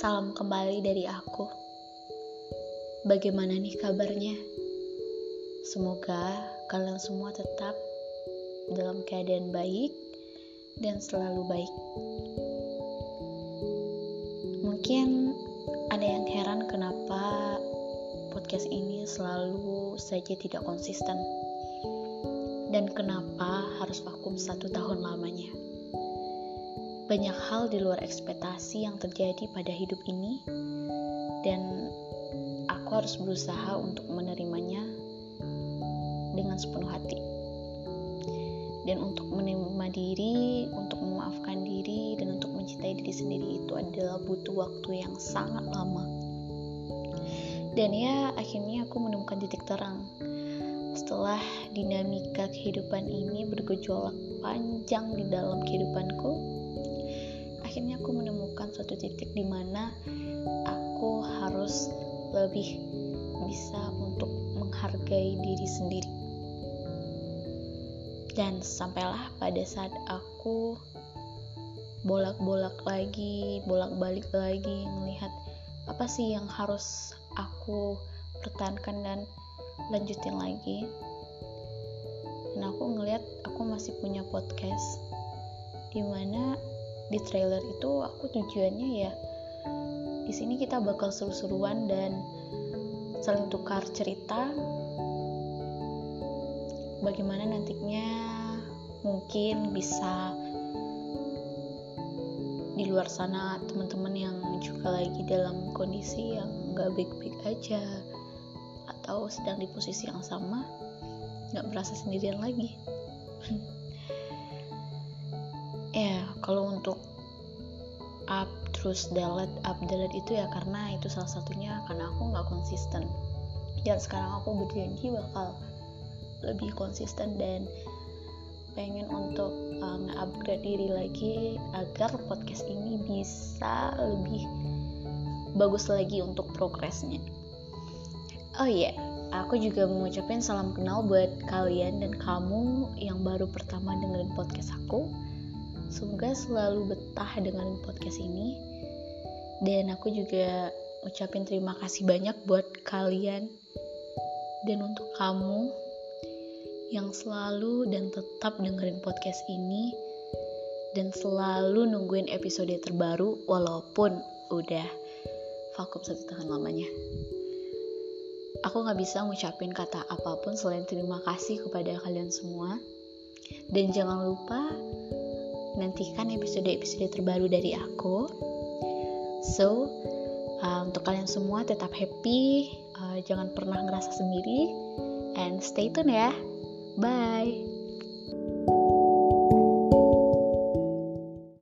Salam kembali dari aku. Bagaimana nih kabarnya? Semoga kalian semua tetap dalam keadaan baik dan selalu baik. Mungkin ada yang heran kenapa podcast ini selalu saja tidak konsisten dan kenapa harus vakum satu tahun lamanya. Banyak hal di luar ekspektasi yang terjadi pada hidup ini, dan aku harus berusaha untuk menerimanya dengan sepenuh hati. Dan untuk menerima diri, untuk memaafkan diri, dan untuk mencintai diri sendiri itu adalah butuh waktu yang sangat lama. Dan ya, akhirnya aku menemukan titik terang setelah dinamika kehidupan ini bergejolak panjang di dalam kehidupanku akhirnya aku menemukan suatu titik di mana aku harus lebih bisa untuk menghargai diri sendiri. Dan sampailah pada saat aku bolak-bolak lagi, bolak-balik lagi melihat apa sih yang harus aku pertahankan dan lanjutin lagi. Dan aku ngelihat aku masih punya podcast di mana di trailer itu aku tujuannya ya di sini kita bakal seru-seruan dan saling tukar cerita. Bagaimana nantinya mungkin bisa di luar sana teman-teman yang juga lagi dalam kondisi yang nggak baik-baik aja atau sedang di posisi yang sama nggak merasa sendirian lagi ya kalau untuk up terus delete up delete itu ya karena itu salah satunya karena aku nggak konsisten dan sekarang aku berjanji bakal lebih konsisten dan pengen untuk um, upgrade diri lagi agar podcast ini bisa lebih bagus lagi untuk progresnya oh iya yeah. aku juga mengucapkan salam kenal buat kalian dan kamu yang baru pertama dengerin podcast aku Semoga selalu betah dengan podcast ini. Dan aku juga ucapin terima kasih banyak buat kalian dan untuk kamu yang selalu dan tetap dengerin podcast ini dan selalu nungguin episode terbaru walaupun udah vakum satu tahun lamanya. Aku gak bisa ngucapin kata apa pun selain terima kasih kepada kalian semua. Dan jangan lupa nantikan episode-episode terbaru dari aku. So, uh, untuk kalian semua tetap happy, uh, jangan pernah ngerasa sendiri, and stay tune ya. Bye.